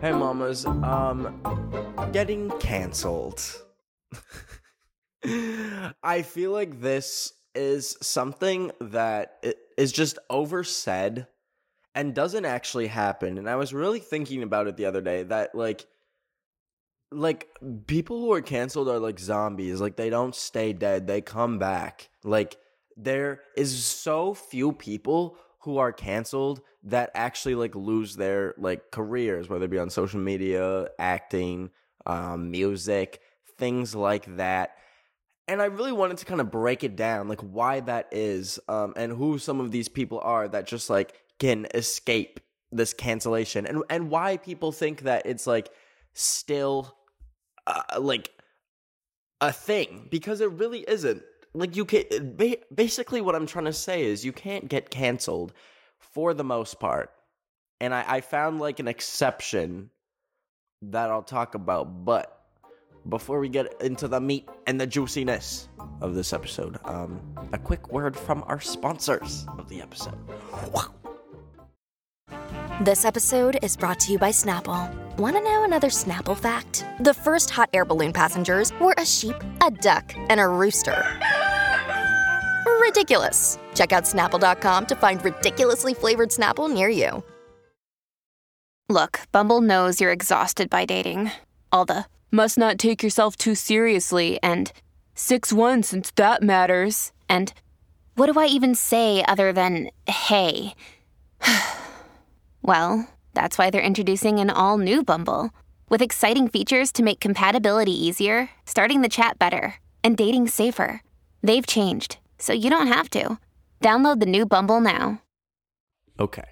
Hey mamas, um getting canceled. I feel like this is something that is just oversaid and doesn't actually happen. And I was really thinking about it the other day that like like people who are canceled are like zombies. Like they don't stay dead. They come back. Like there is so few people who are canceled that actually like lose their like careers, whether it be on social media, acting, um, music, things like that. And I really wanted to kind of break it down, like why that is, um, and who some of these people are that just like can escape this cancellation, and and why people think that it's like still uh, like a thing because it really isn't. Like you can ba- basically what I'm trying to say is you can't get canceled for the most part, and I, I found like an exception that I'll talk about, but before we get into the meat and the juiciness of this episode, um, a quick word from our sponsors of the episode. This episode is brought to you by Snapple. Want to know another Snapple fact? The first hot air balloon passengers were a sheep, a duck, and a rooster. Ridiculous. Check out snapple.com to find ridiculously flavored Snapple near you. Look, Bumble knows you're exhausted by dating. All the must not take yourself too seriously and 6 1 since that matters. And what do I even say other than hey? well, that's why they're introducing an all new Bumble with exciting features to make compatibility easier, starting the chat better, and dating safer. They've changed, so you don't have to. Download the new Bumble now. Okay.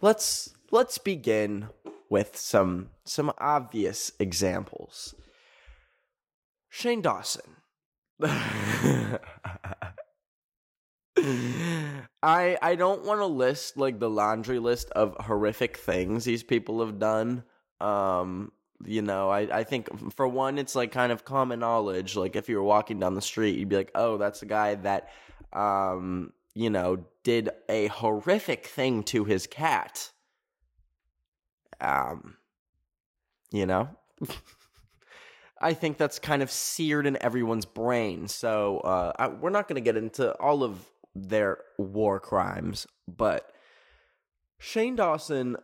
Let's let's begin with some some obvious examples. Shane Dawson. I I don't want to list like the laundry list of horrific things these people have done. Um you know, I, I think for one, it's like kind of common knowledge. Like if you were walking down the street, you'd be like, "Oh, that's the guy that, um, you know, did a horrific thing to his cat." Um, you know, I think that's kind of seared in everyone's brain. So uh, I, we're not going to get into all of their war crimes, but Shane Dawson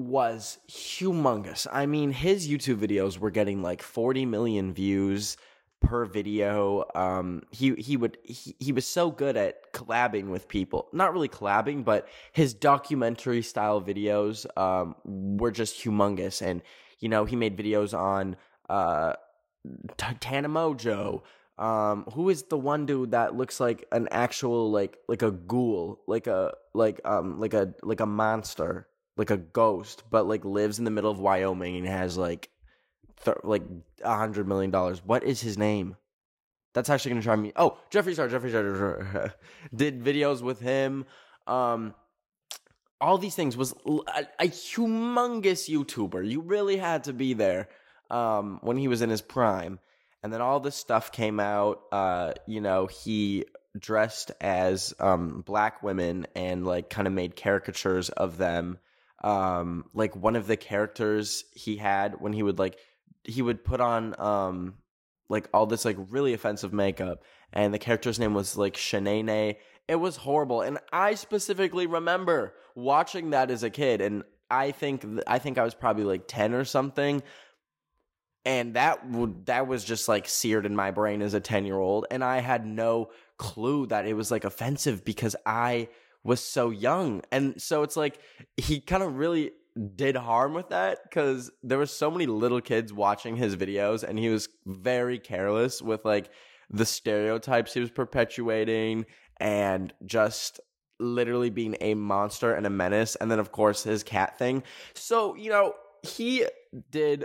was humongous. I mean, his YouTube videos were getting like 40 million views per video. Um, he he would he, he was so good at collabing with people. Not really collabing, but his documentary style videos um, were just humongous. And you know, he made videos on uh, Tana Mongeau. Um, who is the one dude that looks like an actual like like a ghoul, like a like um like a like a monster, like a ghost, but like lives in the middle of Wyoming and has like th- like a hundred million dollars. What is his name? That's actually gonna try me. Oh, Jeffree Star. Jeffree Star did videos with him. Um, all these things was a humongous YouTuber. You really had to be there um, when he was in his prime. And then all this stuff came out. Uh, you know, he dressed as um, black women and like kind of made caricatures of them. Um, like one of the characters he had when he would like he would put on um like all this like really offensive makeup and the character's name was like Shanae. It was horrible and I specifically remember watching that as a kid and I think I think I was probably like 10 or something and that would that was just like seared in my brain as a 10 year old and i had no clue that it was like offensive because i was so young and so it's like he kind of really did harm with that because there were so many little kids watching his videos and he was very careless with like the stereotypes he was perpetuating and just literally being a monster and a menace and then of course his cat thing. So you know he did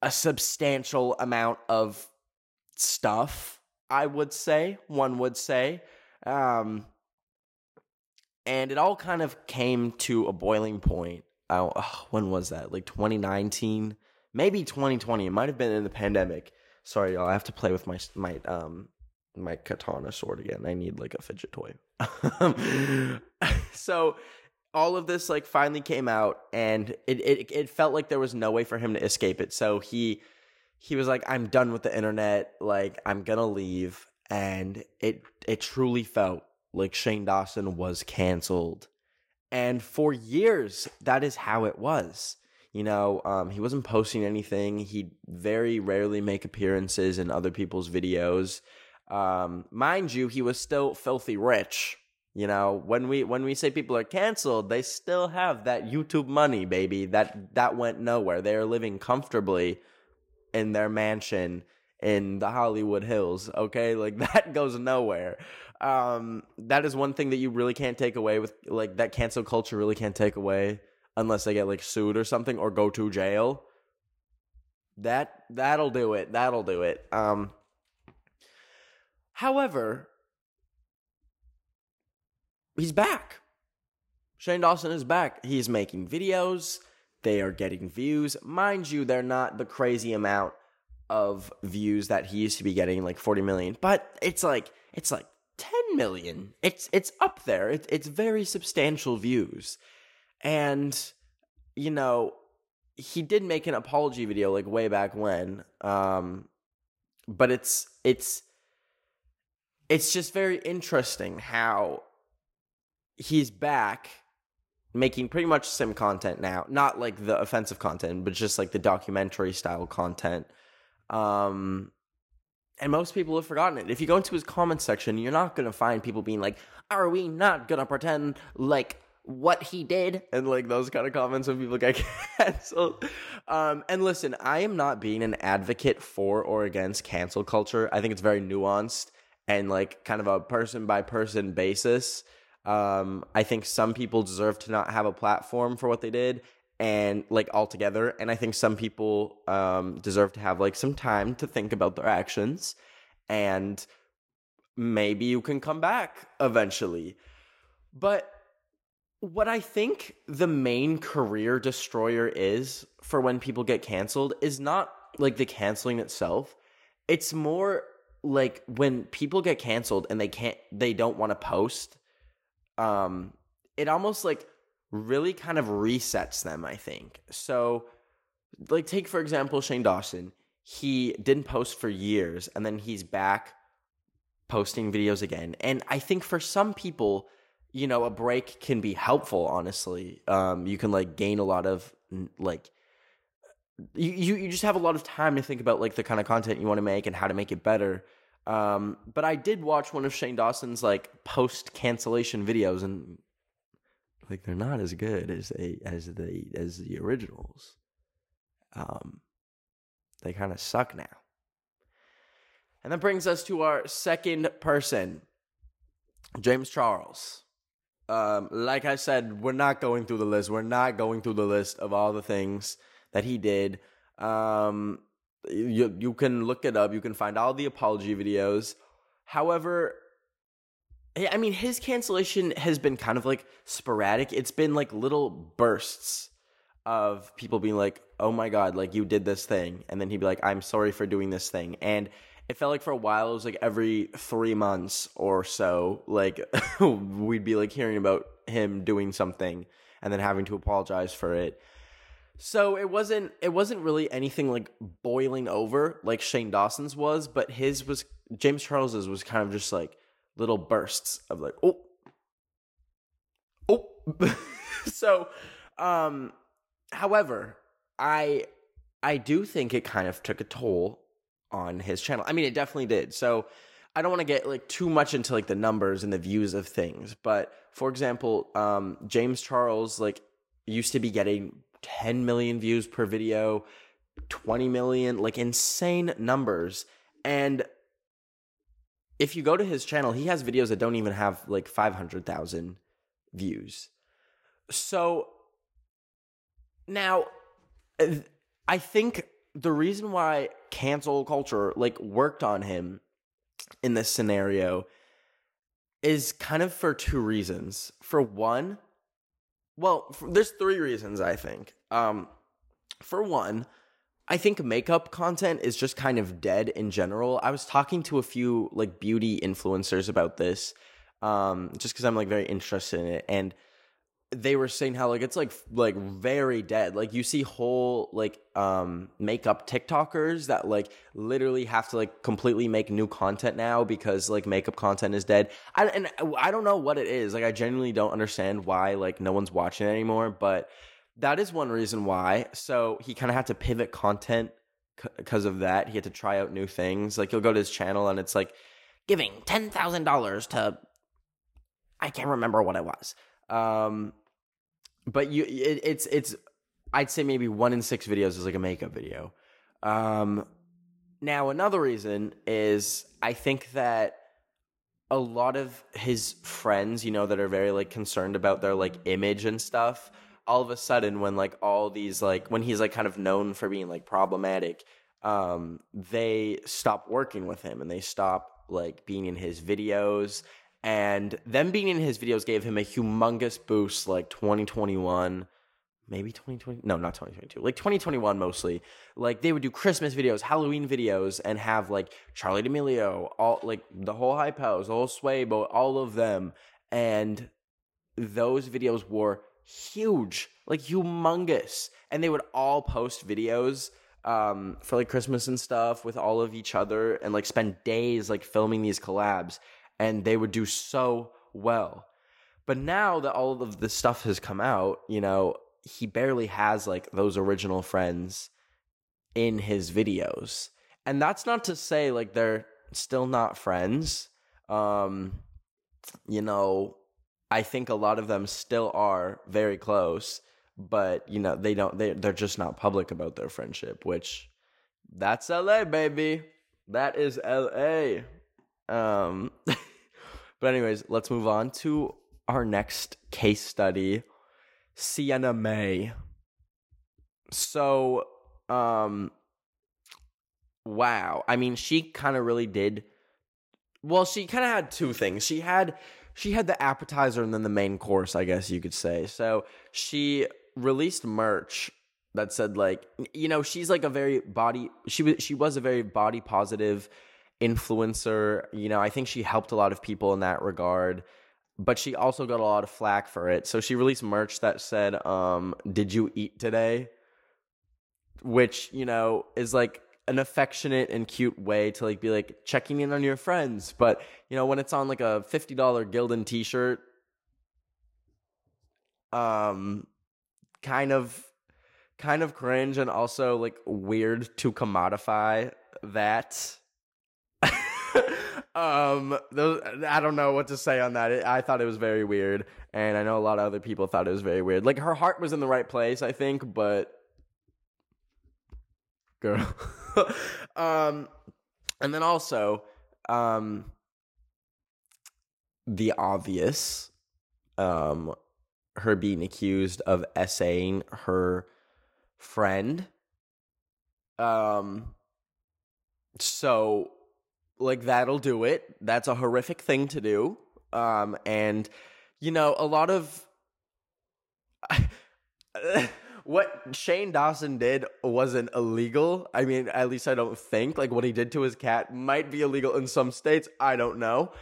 a substantial amount of stuff i would say one would say. Um and it all kind of came to a boiling point ugh, when was that like 2019 maybe 2020 it might have been in the pandemic sorry y'all i have to play with my my um my katana sword again. I need like a fidget toy. so all of this like finally came out and it, it it felt like there was no way for him to escape it. So he he was like I'm done with the internet, like I'm to leave and it it truly felt like Shane Dawson was canceled. And for years that is how it was. You know, um, he wasn't posting anything. He'd very rarely make appearances in other people's videos. Um, mind you, he was still filthy rich. You know, when we when we say people are canceled, they still have that YouTube money, baby. That that went nowhere. They are living comfortably in their mansion in the Hollywood Hills. Okay, like that goes nowhere. Um, that is one thing that you really can't take away with like that cancel culture really can't take away unless they get like sued or something or go to jail. That that'll do it. That'll do it. Um however, he's back. Shane Dawson is back. He's making videos. They are getting views. Mind you, they're not the crazy amount of views that he used to be getting, like 40 million, but it's like it's like 10 million. It's it's up there. It, it's very substantial views. And you know, he did make an apology video like way back when. Um but it's it's it's just very interesting how he's back making pretty much sim content now not like the offensive content but just like the documentary style content um and most people have forgotten it. If you go into his comment section you're not going to find people being like are we not going to pretend like what he did? And like those kind of comments when people get canceled. Um and listen i am not being an advocate for or against cancel culture. I think it's very nuanced and like kind of a person by person basis. Um, I think some people deserve to not have a platform for what they did and like altogether. And I think some people um, deserve to have like some time to think about their actions and maybe you can come back eventually. But what I think the main career destroyer is for when people get canceled is not like the canceling itself. It's more like when people get canceled and they can't they don't want to post um it almost like really kind of resets them i think. So like take for example shane dawson. He didn't post for years and then he's back posting videos again. And i think for some people you know a break can be helpful honestly. Um you can like gain a lot of like you you just have a lot of time to think about like the kind of content you want to make and how to make it better. Um, but I did watch one of Shane Dawson's like post cancellation videos, and like they're not as good as they as the as the originals. Um, they kind of suck now. And that brings us to our second person, James Charles. Um, like I said, we're not going through the list. We're not going through the list of all the things that he did. Um, you you can look it up. You can find all the apology videos. However, I mean, his cancellation has been kind of like sporadic. It's been like little bursts of people being like, "Oh my god, like you did this thing," and then he'd be like, "I'm sorry for doing this thing," and it felt like for a while it was like every three months or so, like we'd be like hearing about him doing something and then having to apologize for it. So it wasn't it wasn't really anything like boiling over like Shane Dawson's was, but his was James Charles's was kind of just like little bursts of like oh oh so um however I I do think it kind of took a toll on his channel. I mean it definitely did. So I don't want to get like too much into like the numbers and the views of things, but for example, um James Charles like used to be getting 10 million views per video, 20 million, like insane numbers. And if you go to his channel, he has videos that don't even have like 500,000 views. So now I think the reason why cancel culture like worked on him in this scenario is kind of for two reasons. For one, well, there's three reasons I think. Um, for one, I think makeup content is just kind of dead in general. I was talking to a few like beauty influencers about this, um, just because I'm like very interested in it, and they were saying how like it's like like very dead. Like you see whole like um makeup TikTokers that like literally have to like completely make new content now because like makeup content is dead. I and I don't know what it is. Like I genuinely don't understand why like no one's watching it anymore, but that is one reason why. So he kind of had to pivot content because of that. He had to try out new things. Like he'll go to his channel and it's like giving ten thousand dollars to I can't remember what it was. Um, but you, it, it's it's I'd say maybe one in six videos is like a makeup video. Um, now another reason is I think that a lot of his friends, you know, that are very like concerned about their like image and stuff all of a sudden when like all these like when he's like kind of known for being like problematic um they stop working with him and they stop like being in his videos. And them being in his videos gave him a humongous boost like 2021 maybe 2020 no not 2022 like 2021 mostly. Like they would do christmas videos halloween videos and have like Charli D'Amelio all like the whole hype house the whole swaybo all of them. And those videos were huge, like humongous. And they would all post videos um, for like Christmas and stuff with all of each other and like spend days like filming these collabs. And they would do so well. But now that all of this stuff has come out, you know, he barely has like those original friends in his videos. And that's not to say like they're still not friends. Um, you know, I think a lot of them still are very close, but you know they don't. They they're just not public about their friendship, which that's L.A. baby. That is L.A. Um, but anyways, let's move on to our next case study, Sienna Mae. So, um, wow. I mean, she kind of really did. Well, she kind of had two things. She had she had the appetizer and then the main course, I guess you could say. So she released merch that said like you know she's like a very body she was she was a very body positive influencer you know i think she helped a lot of people in that regard but she also got a lot of flack for it so she released merch that said um did you eat today which you know is like an affectionate and cute way to like be like checking in on your friends. But you know, when it's on like a fifty dollar Gildan t shirt, um kind of kind of cringe and also like weird to commodify that. um those, i don't know what to say on that it, i thought it was very weird and i know a lot of other people thought it was very weird like her heart was in the right place i think but girl um, and then also, um, the obvious, um, her being accused of essaying her friend. Um, so like that'll do it. That's a horrific thing to do. Um, and you know, a lot of what Shane Dawson did wasn't illegal. I mean, at least I don't think. Like what he did to his cat might be illegal in some states. I don't know.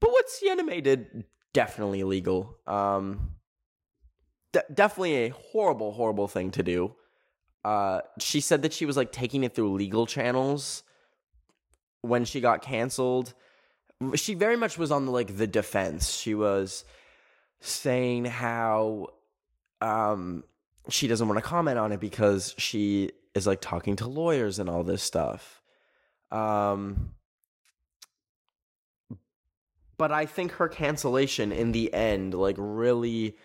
But what Mae did definitely illegal. Um, de- definitely a horrible, horrible thing to do. Uh, she said that she was like taking it through legal channels when she got canceled. She very much was on the like the defense. She was saying how um she doesn't want to comment on it because she is like talking to lawyers and all this stuff. Um, but I think her cancellation in the end, like, really,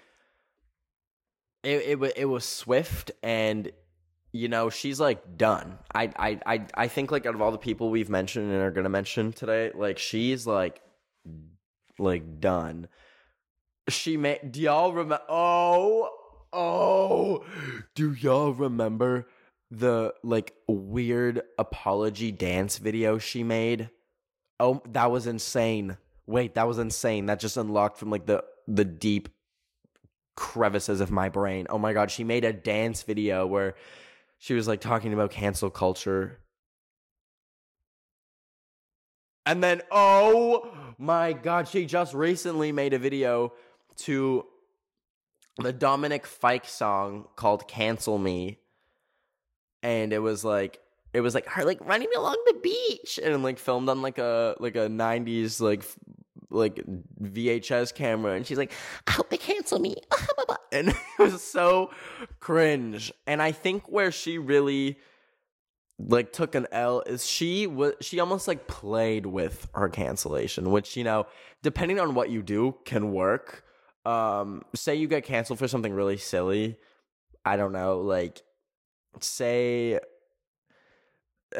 it it, it was swift and you know she's like done. I I I I think like out of all the people we've mentioned and are gonna mention today, like she's like like done. She made. Do y'all remember? Oh Oh, do y'all remember the like weird apology dance video she made? Oh, that was insane. Wait, that was insane. That just unlocked from like the the deep crevices of my brain. Oh my god, she made a dance video where she was like talking about cancel culture. And then, oh my God, she just recently made a video to the Dominic Fike song called Cancel Me. And it was like, it was like her like running me along the beach. And like filmed on like a like a 90s like like VHS camera. And she's like I hope they cancel me. And it was so cringe. And I think where she really like took an L is she was she almost like played with her cancellation which you know depending on what you do can work um say you get canceled for something really silly I don't know like say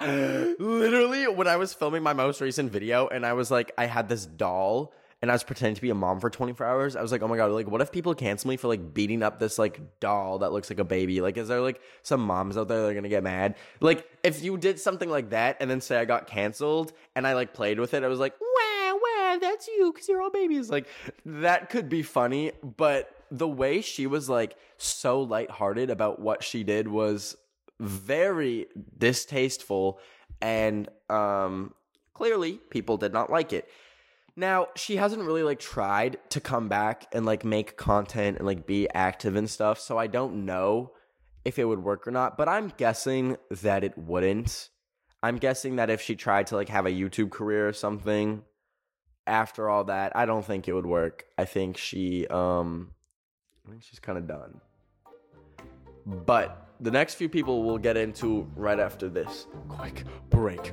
literally when I was filming my most recent video and I was like I had this doll and I was pretending to be a mom for 24 hours. I was like, "Oh my god, like what if people cancel me for like beating up this like doll that looks like a baby? Like is there like some moms out there that are to get mad? Like if you did something like that and then say I got canceled and I like played with it, I was like, "Wow, wow, that's you cuz you're all babies." Like that could be funny, but the way she was like so lighthearted about what she did was very distasteful and um clearly people did not like it now she hasn't really like tried to come back and like make content and like be active and stuff so i don't know if it would work or not but i'm guessing that it wouldn't i'm guessing that if she tried to like have a youtube career or something after all that i don't think it would work. I think she um i think she's kind of done. But the next few people we'll get into right after this. Quick break.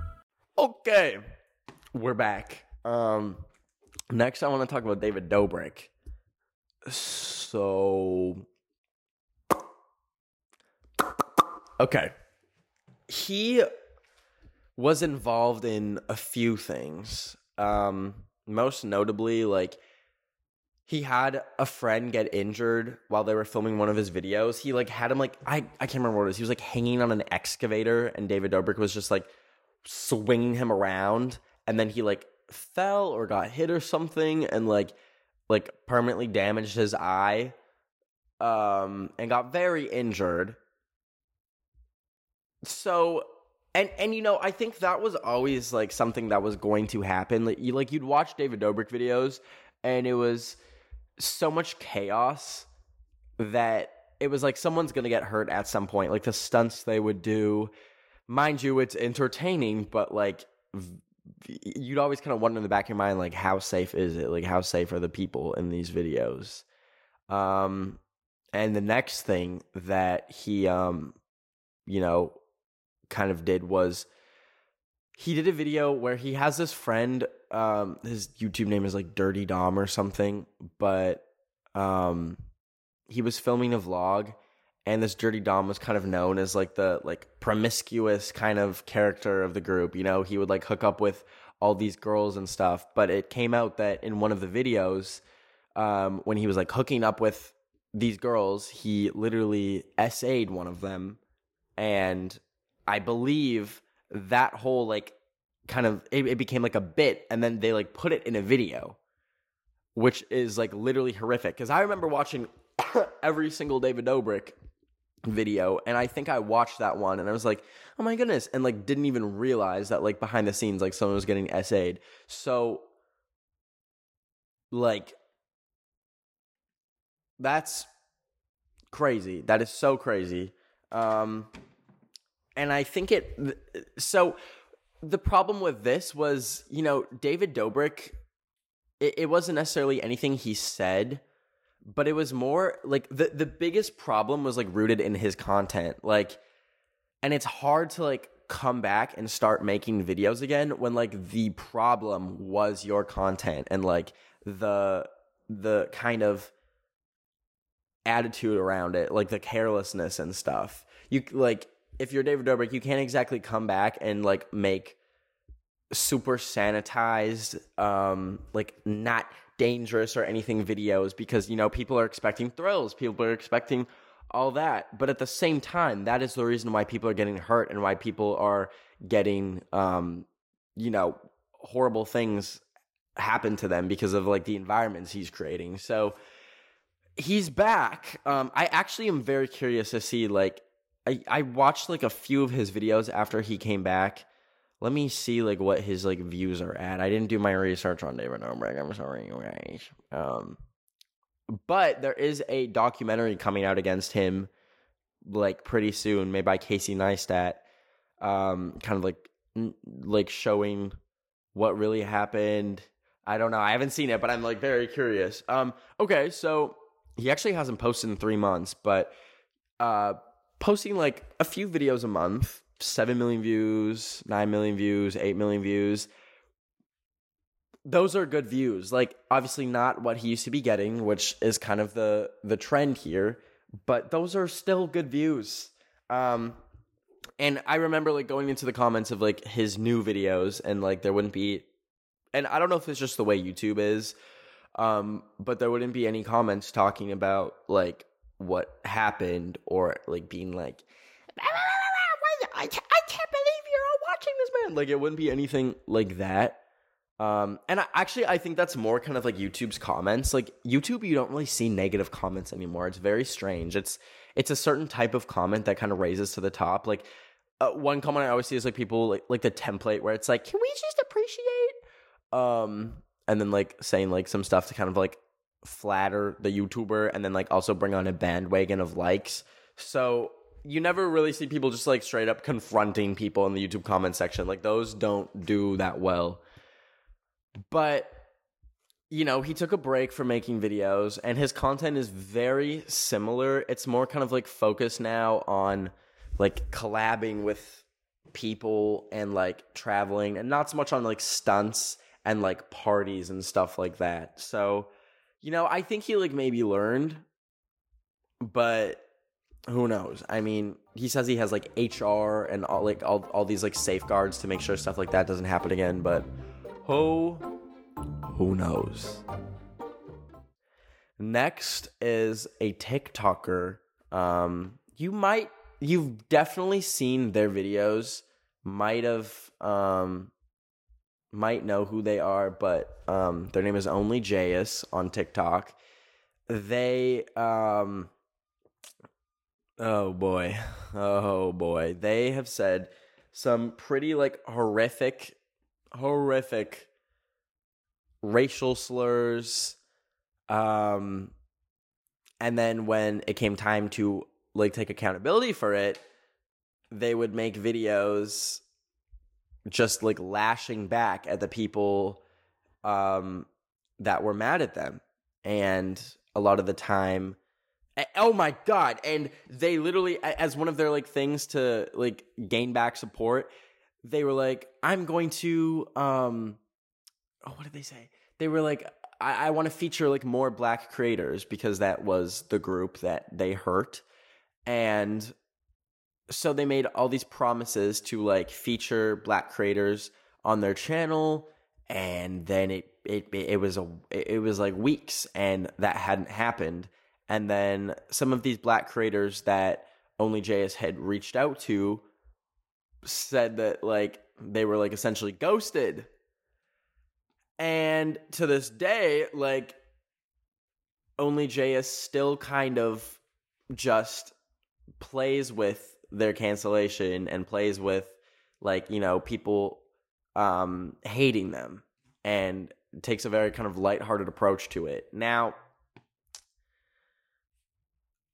Okay, we're back. Um, next, I want to talk about David Dobrik. So, okay, he was involved in a few things. Um, most notably, like he had a friend get injured while they were filming one of his videos. He like had him like I I can't remember what it was. He was like hanging on an excavator, and David Dobrik was just like swinging him around and then he like fell or got hit or something and like like permanently damaged his eye um and got very injured. So and and you know i think that was always like something that was going to happen. Like you like you'd watch david dobrik videos and it was so much chaos that it was like someone's gonna get hurt at some point like the stunts they would do mind you, it's entertaining, but like you'd always kind of wonder in the back of your mind, like how safe is it? Like how safe are the people in these videos? Um, and the next thing that he, um, you know, kind of did was he did a video where he has this friend. Um, his YouTube name is like Durte Dom or something, but um, he was filming a vlog and this Durte Dom was kind of known as like the like promiscuous kind of character of the group you know? He would like hook up with all these girls and stuff but it came out that in one of the videos um when he was like hooking up with these girls he literally essayed one of them and i believe that whole like kind of it, it became like a bit and then they like put it in a video which is like literally horrific because i remember watching every single david dobrik video and i think i watched that one and i was like oh my goodness and like didn't even realize that like behind the scenes like someone was getting essayed so like that's crazy. That is so crazy. Um, and I think it. So the problem with this was, you know, David Dobrik. It, it wasn't necessarily anything he said, but it was more like the the biggest problem was like rooted in his content. Like, and it's hard to like come back and start making videos again when like the problem was your content and like the the kind of attitude around it, like the carelessness and stuff. You like if you're David Dobrik, you can't exactly come back and like make super sanitized, um, like not dangerous or anything videos because you know people are expecting thrills, people are expecting all that. But at the same time, that is the reason why people are getting hurt and why people are getting, um, you know, horrible things happen to them because of like the environments he's creating. So he's back. Um, I actually am very curious to see like I, I watched like a few of his videos after he came back. Let me see like what his like views are at. I didn't do my research on David Dobrik. I'm sorry, guys. Um, but there is a documentary coming out against him like pretty soon, made by Casey Neistat. Um, kind of like like showing what really happened. I don't know. I haven't seen it, but I'm like very curious. Um, okay, so he actually hasn't posted in three months, but uh, posting like a few videos a month, seven million views, nine million views, eight million views those are good views. Like obviously not what he used to be getting, which is kind of the the trend here, but those are still good views. Um and I remember like going into the comments of like his new videos and like there wouldn't be and I don't know if it's just the way YouTube is, um, but there wouldn't be any comments talking about like what happened or like being like I can't believe you're Like it wouldn't be anything like that. Um, and I, actually, I think that's more kind of like YouTube's comments. Like YouTube, you don't really see negative comments anymore. It's very strange. It's it's a certain type of comment that kind of raises to the top. Like uh, one comment I always see is like people like like the template where it's like, "Can we just appreciate?" Um, and then like saying like some stuff to kind of like flatter the YouTuber, and then like also bring on a bandwagon of likes. So you never really see people just like straight up confronting people in the YouTube comment section. Like those don't do that well. But you know, he took a break from making videos and his content is very similar. It's more kind of like focused now on like collabing with people and like traveling and not so much on like stunts and like parties and stuff like that. So, you know, I think he like maybe learned, but who knows? I mean, he says he has like HR and all like all, all these like safeguards to make sure stuff like that doesn't happen again, but who who knows? Next is a TikToker. Um, you might you've definitely seen their videos. Might have um might know who they are, but um their name is Only Jayus on TikTok. They um oh boy. Oh boy. They have said some pretty like horrific horrific racial slurs um and then when it came time to like take accountability for it they would make videos just like lashing back at the people um that were mad at them and a lot of the time oh my god and they literally as one of their like things to like gain back support they were like, I'm going to um oh what did they say? They were like I, I want to feature like more black creators because that was the group that they hurt. And so they made all these promises to like feature black creators on their channel and then it it it was a it was like weeks and that hadn't happened and then some of these black creators that only Jayus had reached out to said that like they were like essentially ghosted. And to this day, like only Jayus still kind of just plays with their cancellation and plays with like, you know, people um hating them and takes a very kind of lighthearted approach to it. Now,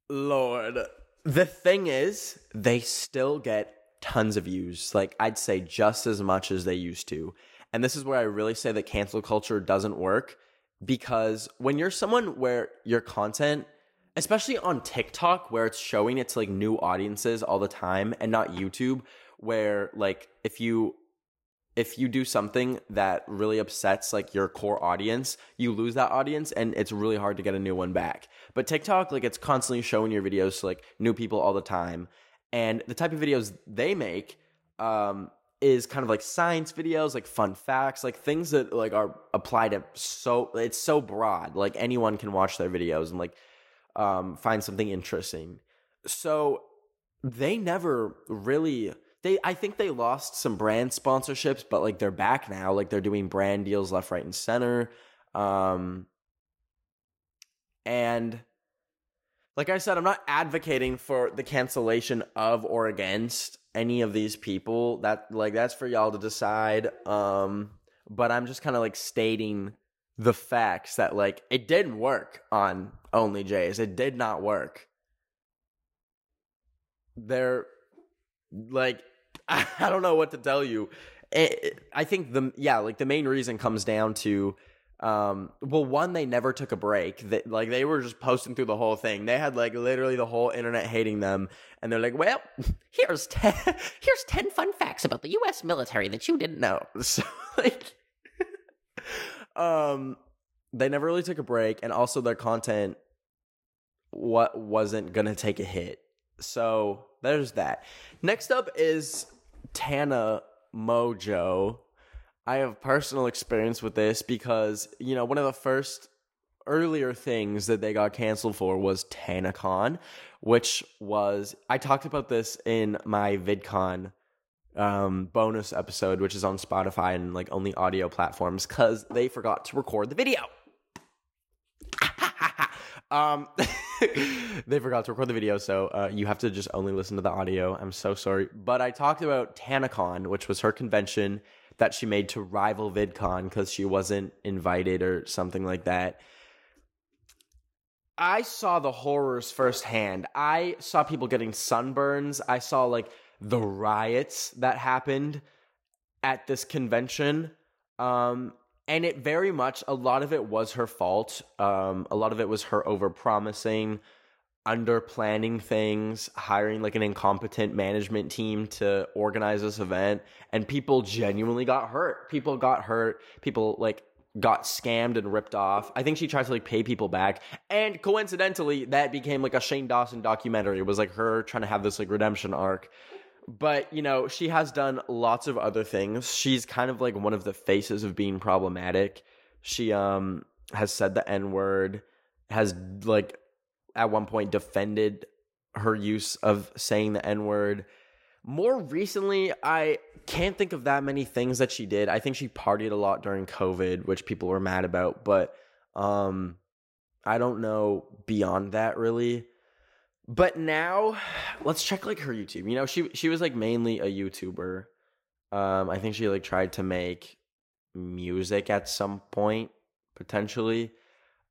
Lord. The thing is, they still get tons of views. Like, I'd say just as much as they used to. And this is where I really say that cancel culture doesn't work because when you're someone where your content, especially on TikTok, where it's showing it to like new audiences all the time and not YouTube, where like if you if you do something that really upsets like your core audience, you lose that audience and it's really hard to get a new one back. But TikTok, like it's constantly showing your videos to like new people all the time. And the type of videos they make um, is kind of like science videos, like fun facts, like things that like are applied to so it's so broad. Like anyone can watch their videos and like um, find something interesting. So they never really they I think they lost some brand sponsorships, but like they're back now. Like they're doing brand deals left, right, and center. Um and like I said, I'm not advocating for the cancellation of or against any of these people. That like that's for y'all to decide. Um but I'm just kind of like stating the facts that like it didn't work on Only Jays. It did not work. They're like I don't know what to tell you. It, I think the yeah, like the main reason comes down to um well one they never took a break. That like they were just posting through the whole thing. They had like literally the whole internet hating them. And they're like well here's 10 here's 10 fun facts about the US military that you didn't know. So like um they never really took a break. And also their content what wasn't gonna take a hit. So there's that. Next up is Tana Mongeau. I have personal experience with this because, you know, one of the first earlier things that they got canceled for was TanaCon, which was I talked about this in my VidCon um, bonus episode, which is on Spotify and like only audio platforms, because they forgot to record the video. um, they forgot to record the video, so uh, you have to just only listen to the audio. I'm so sorry, but I talked about TanaCon, which was her convention that she made to rival VidCon because she wasn't invited or something like that. I saw the horrors firsthand. I saw people getting sunburns. I saw like the riots that happened at this convention. Um, and it very much, a lot of it was her fault. Um, a lot of it was her over promising, under planning things, hiring like an incompetent management team to organize this event. And people genuinely got hurt. People got hurt. People like got scammed and ripped off. I think she tried to like pay people back. And coincidentally, that became like a Shane Dawson documentary. It was like her trying to have this like redemption arc. But, you know, she has done lots of other things. She's kind of like one of the faces of being problematic. She um has said the N-word, has like at one point defended her use of saying the N-word. More recently, I can't think of that many things that she did. I think she partied a lot during COVID, which people were mad about, but um I don't know beyond that really. But now let's check like her YouTube. You know, she she was like mainly a YouTuber. Um I think she like tried to make music at some point potentially.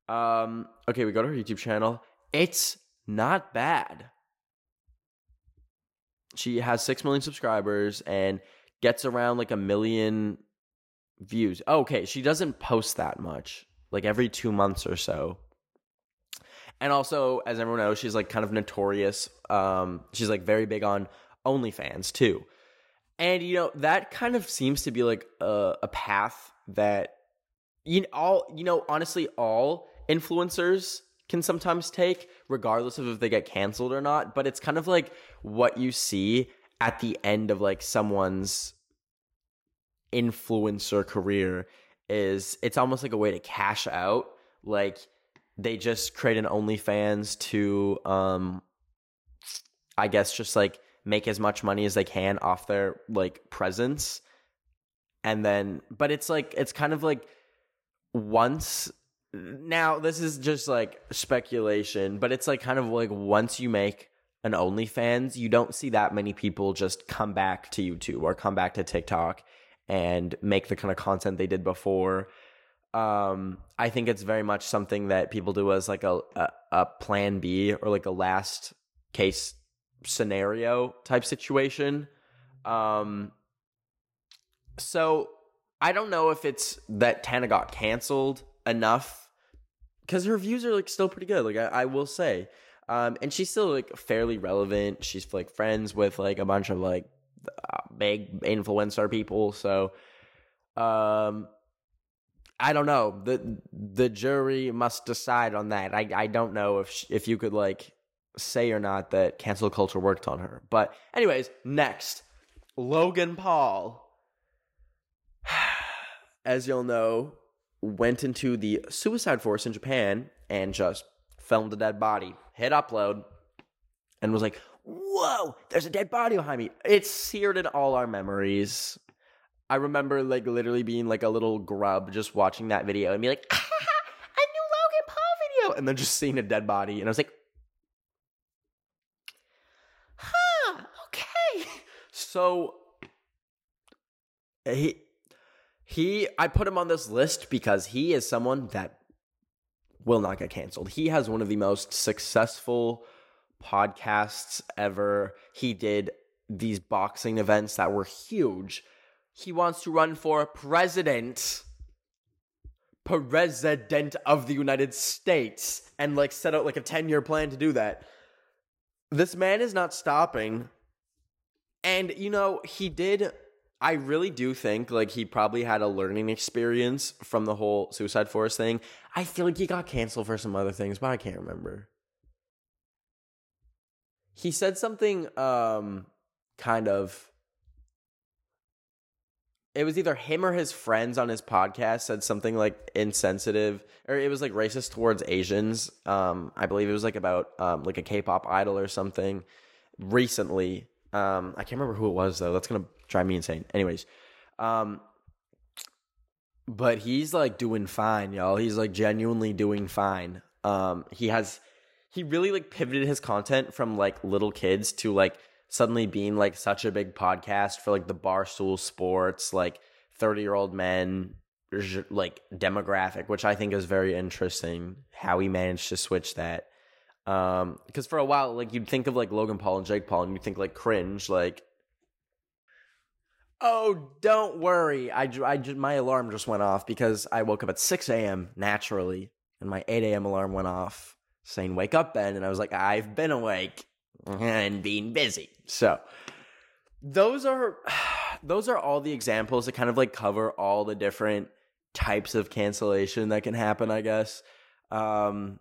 Um okay, we go to her YouTube channel. It's not bad. She has 6 million subscribers and gets around like a million views. Oh, okay, she doesn't post that much. Like every 2 months or so. And also, as everyone knows, she's like kind of notorious. Um, she's like very big on OnlyFans too. And you know, that kind of seems to be like a, a path that you know, all you know, honestly, all influencers can sometimes take, regardless of if they get canceled or not. But it's kind of like what you see at the end of like someone's influencer career is it's almost like a way to cash out. Like they just create an OnlyFans to um I guess just like make as much money as they can off their like presence. And then but it's like it's kind of like once now this is just like speculation, but it's like kind of like once you make an OnlyFans, you don't see that many people just come back to YouTube or come back to TikTok and make the kind of content they did before. Um, I think it's very much something that people do as like a, a a plan B or like a last case scenario type situation. Um, so I don't know if it's that Tana got canceled enough because her views are like still pretty good. Like I, I will say, um, and she's still like fairly relevant. She's like friends with like a bunch of like uh, big influencer people. So, um, I don't know. the The jury must decide on that. I I don't know if she, if you could like say or not that cancel culture worked on her. But anyways, next, Logan Paul. As you'll know, went into the Suicide Forest in Japan and just filmed a dead body, hit upload, and was like, Whoa, there's a dead body behind me. It's seared in all our memories. I remember like literally being like a little grub just watching that video and be like, a new Logan Paul video, and then just seeing a dead body, and I was like, huh, okay. So he he I put him on this list because he is someone that will not get canceled. He has one of the most successful podcasts ever. He did these boxing events that were huge. He wants to run for president president of the United States and like set out like a 10 year plan to do that. This man is not stopping. And you know, he did I really do think like he probably had a learning experience from the whole Suicide Forest thing. I feel like he got canceled for some other things, but I can't remember. He said something um kind of it was either him or his friends on his podcast said something like insensitive or it was like racist towards Asians. Um I believe it was like about um like a K-pop idol or something recently. Um I can't remember who it was though. That's to drive me insane. Anyways, um, but he's like doing fine, y'all. He's like genuinely doing fine. Um, he has he really like pivoted his content from like little kids to like suddenly being like such a big podcast for like the barstool sports, like thirty year old men like demographic, which I think is very interesting how he managed to switch that. Um, because for a while, like you'd think of like Logan Paul and Jake Paul, and you'd think like cringe, like Oh, don't worry. I, I my alarm just went off because I woke up at 6 a.m. naturally, and my 8 a.m. alarm went off saying, Wake up, Ben. And I was like, I've been awake and being busy. So, those are. Those are all the examples that kind of like cover all the different types of cancellation that can happen, I guess. Um,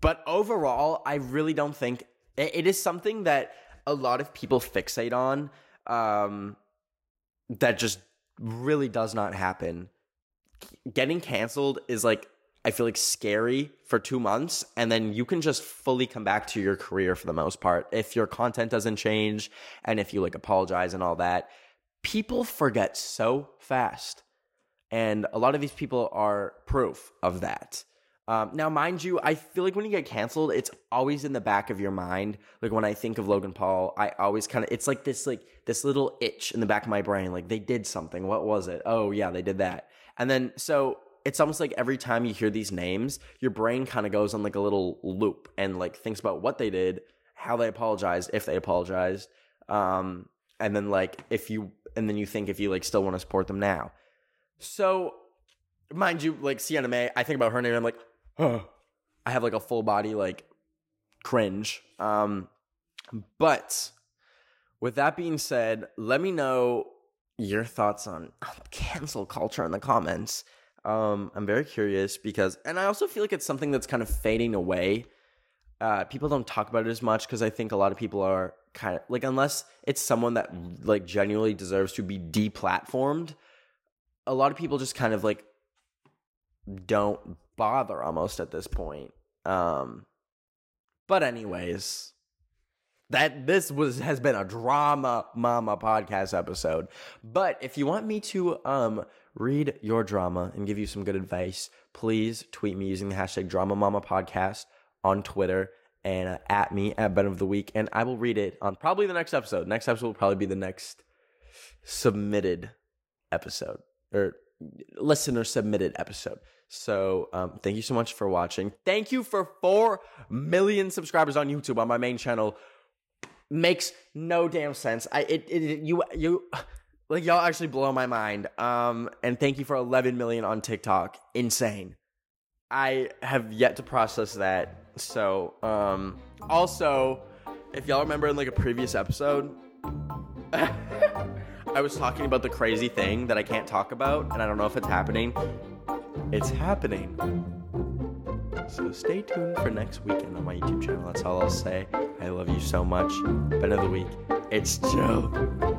but overall, I really don't think it, it is something that a lot of people fixate on um, that just really does not happen. Getting canceled is like I feel like scary for two months, and then you can just fully come back to your career for the most part. If your content doesn't change and if you like apologize and all that, people forget so fast. And a lot of these people are proof of that. Um, now, mind you, I feel like when you get canceled, it's always in the back of your mind. Like when I think of Logan Paul, I always kind of it's like this like this little itch in the back of my brain. Like they did something. What was it? Oh yeah, they did that. And then so it's almost like every time you hear these names, your brain kind of goes on like a little loop and like thinks about what they did, how they apologized, if they apologized, um, and then like if you and then you think if you like still want to support them now. So mind you, like Sienna Mae, I think about her name. I'm like, I have like a full body like cringe. Um, but with that being said, let me know your thoughts on cancel culture in the comments. Um, I'm very curious because, and I also feel like it's something that's kind of fading away. Uh, people don't talk about it as much because I think a lot of people are kind of like, unless it's someone that like genuinely deserves to be deplatformed, a lot of people just kind of like don't bother almost at this point. Um, but anyways, that this was has been a drama mama podcast episode. But if you want me to um read your drama and give you some good advice, please tweet me using the hashtag drama mama podcast on Twitter and uh, at me at Ben of the Week, and I will read it on probably the next episode. Next episode will probably be the next submitted episode or listener submitted episode. So um, thank you so much for watching. Thank you for four million subscribers on YouTube on my main channel. Makes no damn sense. I it, it you you like y'all actually blow my mind. Um, and thank you for 11 million on TikTok. Insane. I have yet to process that. So um, also, if y'all remember in like a previous episode. I was talking about the crazy thing that I can't talk about, and I don't know if it's happening. It's happening. So stay tuned for next weekend on my YouTube channel. That's all I'll say. I love you so much. Ben of the week. It's Joe.